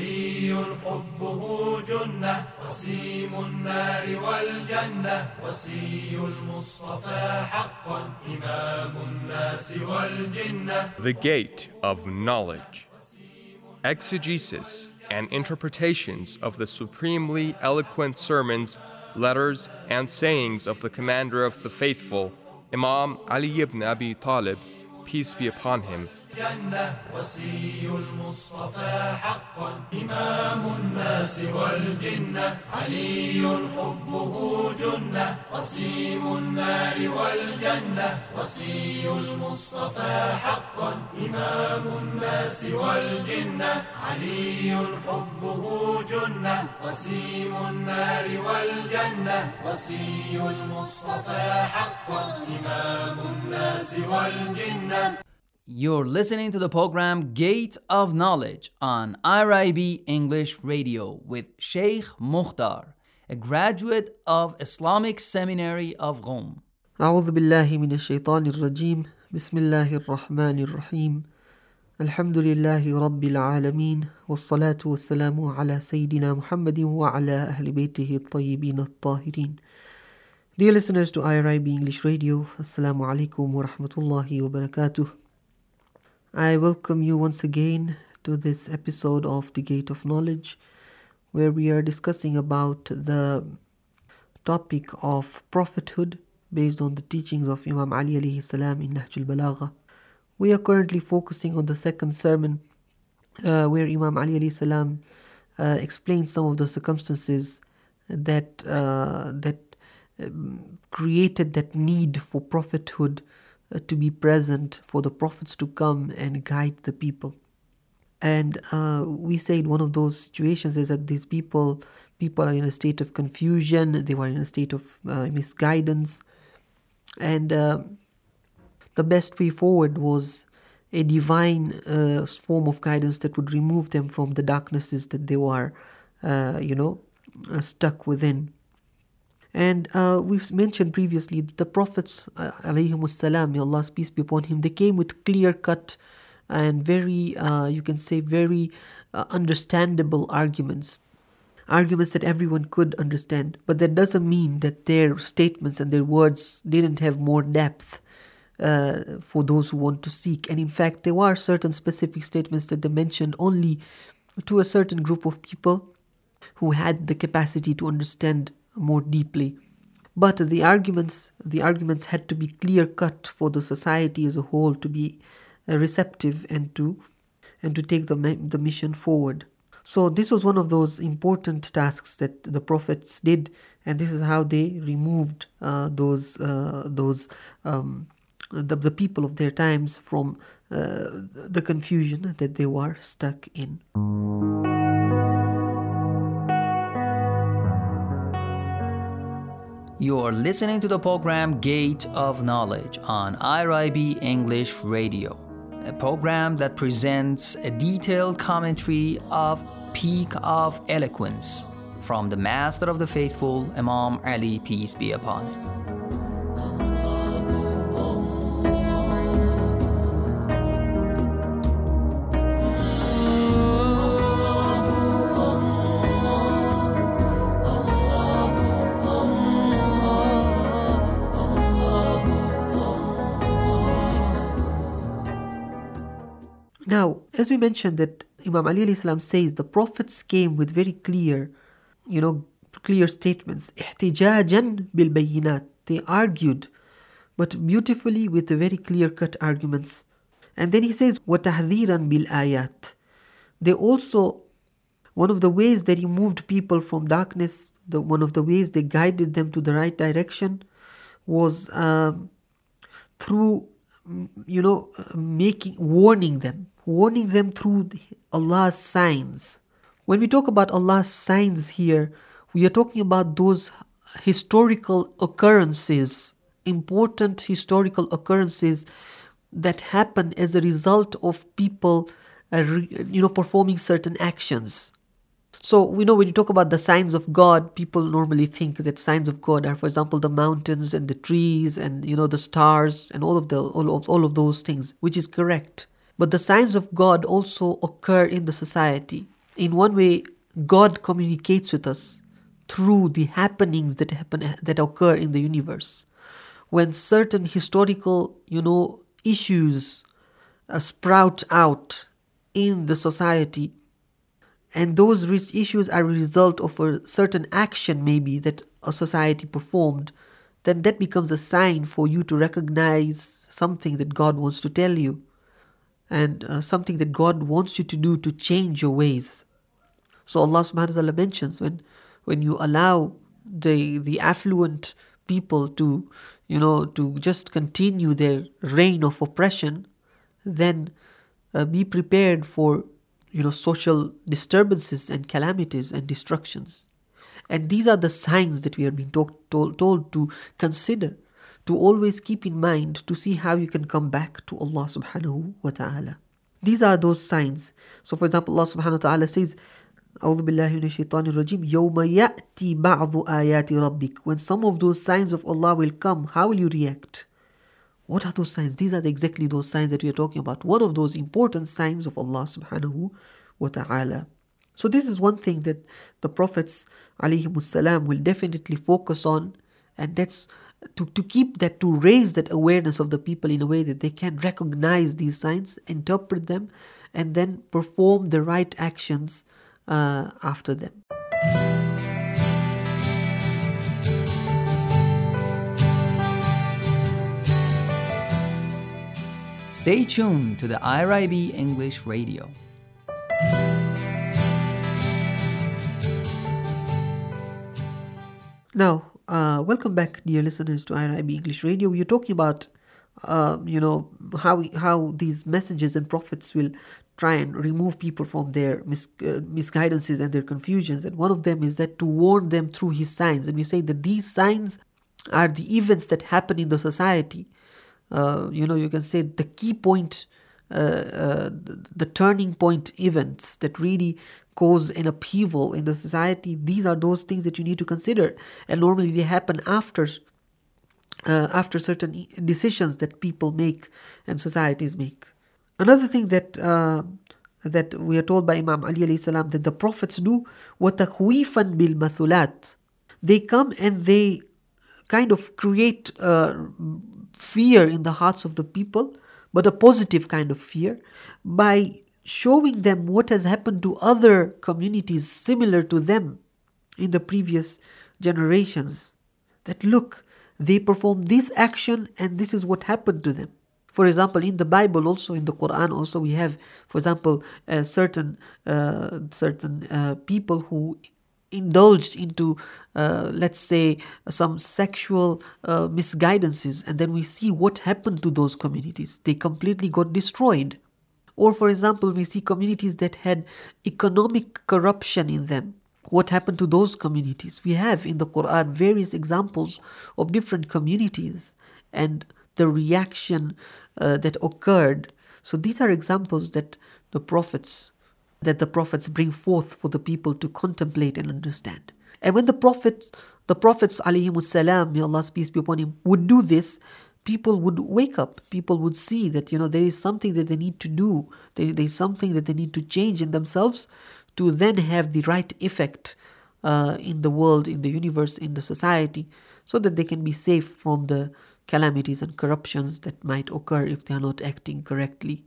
علي حبه جنة قسيم النار والجنة وسي المصطفى حقا إمام الناس والجنة The Gate of Knowledge. Exegesis and interpretations of the supremely eloquent sermons, letters, and sayings of the Commander of the Faithful, Imam Ali ibn Abi Talib, peace be upon him, جنة وسي المصطفى حقا. إمام الناس والجنة علي حبه جنة. قسيم النار والجنة وسي المصطفى حقا. إمام الناس والجنة علي حبه جنة. قسيم النار والجنة وسي المصطفى حقا. إمام الناس والجنة. You're listening to the program Gate of Knowledge on IRIB English Radio with Sheikh Mukhtar, a graduate of Islamic Seminary of Qom. أعوذ بالله من الشيطان الرجيم بسم الله الرحمن الرحيم الحمد لله رب العالمين والصلاة والسلام على سيدنا محمد وعلى أهل بيته الطيبين الطاهرين Dear listeners to IRIB English Radio, Assalamu alaikum wa rahmatullahi wa barakatuh. I welcome you once again to this episode of The Gate of Knowledge, where we are discussing about the topic of prophethood based on the teachings of Imam Ali alayhi salam in Nahj al-Balagha. We are currently focusing on the second sermon uh, where Imam Ali alayhi salam uh, explains some of the circumstances that uh, that um, created that need for prophethood to be present for the prophets to come and guide the people. And uh, we said one of those situations is that these people people are in a state of confusion, they were in a state of uh, misguidance, and uh, the best way forward was a divine uh, form of guidance that would remove them from the darknesses that they were, uh, you know, uh, stuck within. And uh, we've mentioned previously the prophets, uh, may Allah's peace be upon him, they came with clear cut and very, uh, you can say, very uh, understandable arguments. Arguments that everyone could understand. But that doesn't mean that their statements and their words didn't have more depth uh, for those who want to seek. And in fact, there were certain specific statements that they mentioned only to a certain group of people who had the capacity to understand more deeply. But the arguments, the arguments had to be clear cut for the society as a whole to be uh, receptive and to and to take the the mission forward. So this was one of those important tasks that the prophets did, and this is how they removed uh, those uh, those um, the, the people of their times from uh, the confusion that they were stuck in. You're listening to the program Gate of Knowledge on IRIB English Radio, a program that presents a detailed commentary of Peak of Eloquence from the Master of the Faithful, Imam Ali, peace be upon him. as we mentioned that Imam Ali alayhi salam says the prophets came with very clear, you know, clear statements. احتجاجا بالبينات. They argued, but beautifully with very clear-cut arguments. And then he says, وتحذيرا بالآيات. They also, one of the ways that he moved people from darkness, the one of the ways they guided them to the right direction, was um, through you know making warning them warning them through Allah's signs when we talk about Allah's signs here we are talking about those historical occurrences important historical occurrences that happen as a result of people uh, re- you know performing certain actions so we know when you talk about the signs of God, people normally think that signs of God are, for example, the mountains and the trees and you know the stars and all of the all of all of those things, which is correct. But the signs of God also occur in the society. in one way, God communicates with us through the happenings that happen that occur in the universe. When certain historical, you know, issues uh, sprout out in the society, and those issues are a result of a certain action, maybe that a society performed, then that becomes a sign for you to recognize something that God wants to tell you and uh, something that God wants you to do to change your ways. So Allah subhanahu wa ta'ala mentions when when you allow the the affluent people to you know to just continue their reign of oppression, then uh, be prepared for you know social disturbances and calamities and destructions. And these are the signs that we are being told, told to consider, to always keep in mind to see how you can come back to Allah subhanahu wa ta'ala. These are those signs. So for example, Allah subhanahu wa ta'ala says, أعوذ بالله من الشيطان الرجيم يوم يأتي بعض آيات ربك When some of those signs of Allah will come, how will you react? What are those signs? These are exactly those signs that we are talking about. One of those important signs of Allah subhanahu wa ta'ala. So this is one thing that the Prophets alayhi will definitely focus on and that's to, to keep that, to raise that awareness of the people in a way that they can recognize these signs, interpret them, and then perform the right actions uh, after them. Stay tuned to the IRIB English Radio. Now, uh, welcome back, dear listeners, to IRIB English Radio. We're talking about, uh, you know, how how these messages and prophets will try and remove people from their mis- uh, misguidances and their confusions. And one of them is that to warn them through his signs. And we say that these signs are the events that happen in the society. Uh, you know, you can say the key point, the, the, turning point events that really cause an upheaval in the society. These are those things that you need to consider. And normally they happen after. Uh, after certain decisions that people make and societies make. Another thing that uh, that we are told by Imam Ali alayhi salam that the prophets do وَتَخْوِيفًا بِالْمَثُلَاتِ They come and they kind of create uh, fear in the hearts of the people, but a positive kind of fear, by showing them what has happened to other communities similar to them in the previous generations. That look, they performed this action and this is what happened to them. For example, in the Bible, also in the Quran, also we have, for example, uh, certain uh, certain uh, people who indulged into, uh, let's say, some sexual uh, misguidances, and then we see what happened to those communities. They completely got destroyed. Or, for example, we see communities that had economic corruption in them. What happened to those communities? We have in the Quran various examples of different communities and the reaction uh, that occurred. So these are examples that the prophets that the prophets bring forth for the people to contemplate and understand. And when the prophets, the prophets salam, may Allah's peace be upon him, would do this, people would wake up. People would see that you know there is something that they need to do. There, there is something that they need to change in themselves to then have the right effect uh, in the world, in the universe, in the society, so that they can be safe from the calamities and corruptions that might occur if they are not acting correctly.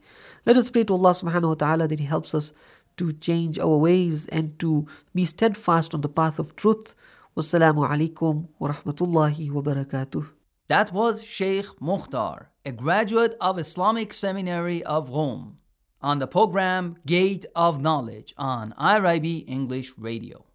Let us pray to Allah subhanahu wa ta'ala that He helps us to change our ways and to be steadfast on the path of truth. Wassalamu alaikum wa rahmatullahi wa barakatuh. That was Sheikh Mukhtar, a graduate of Islamic Seminary of Qom, on the program Gate of Knowledge on IRIB English Radio.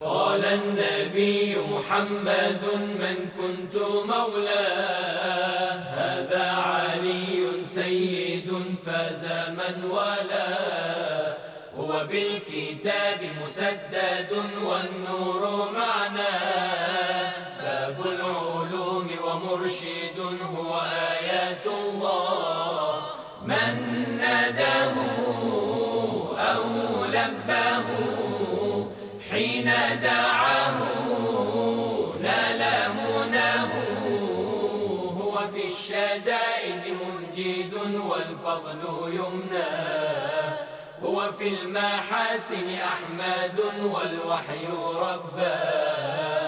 قال النبي محمد من كنت مولاه هذا علي سيد فاز من ولاه هو بالكتاب مسدد والنور معناه باب العلوم ومرشد هو آيات الله. من ناداه أو لباه حين دعاه نال مناه. هو في الشدائد منجد والفضل يمناه وفي المحاسن أحمد والوحي رباه.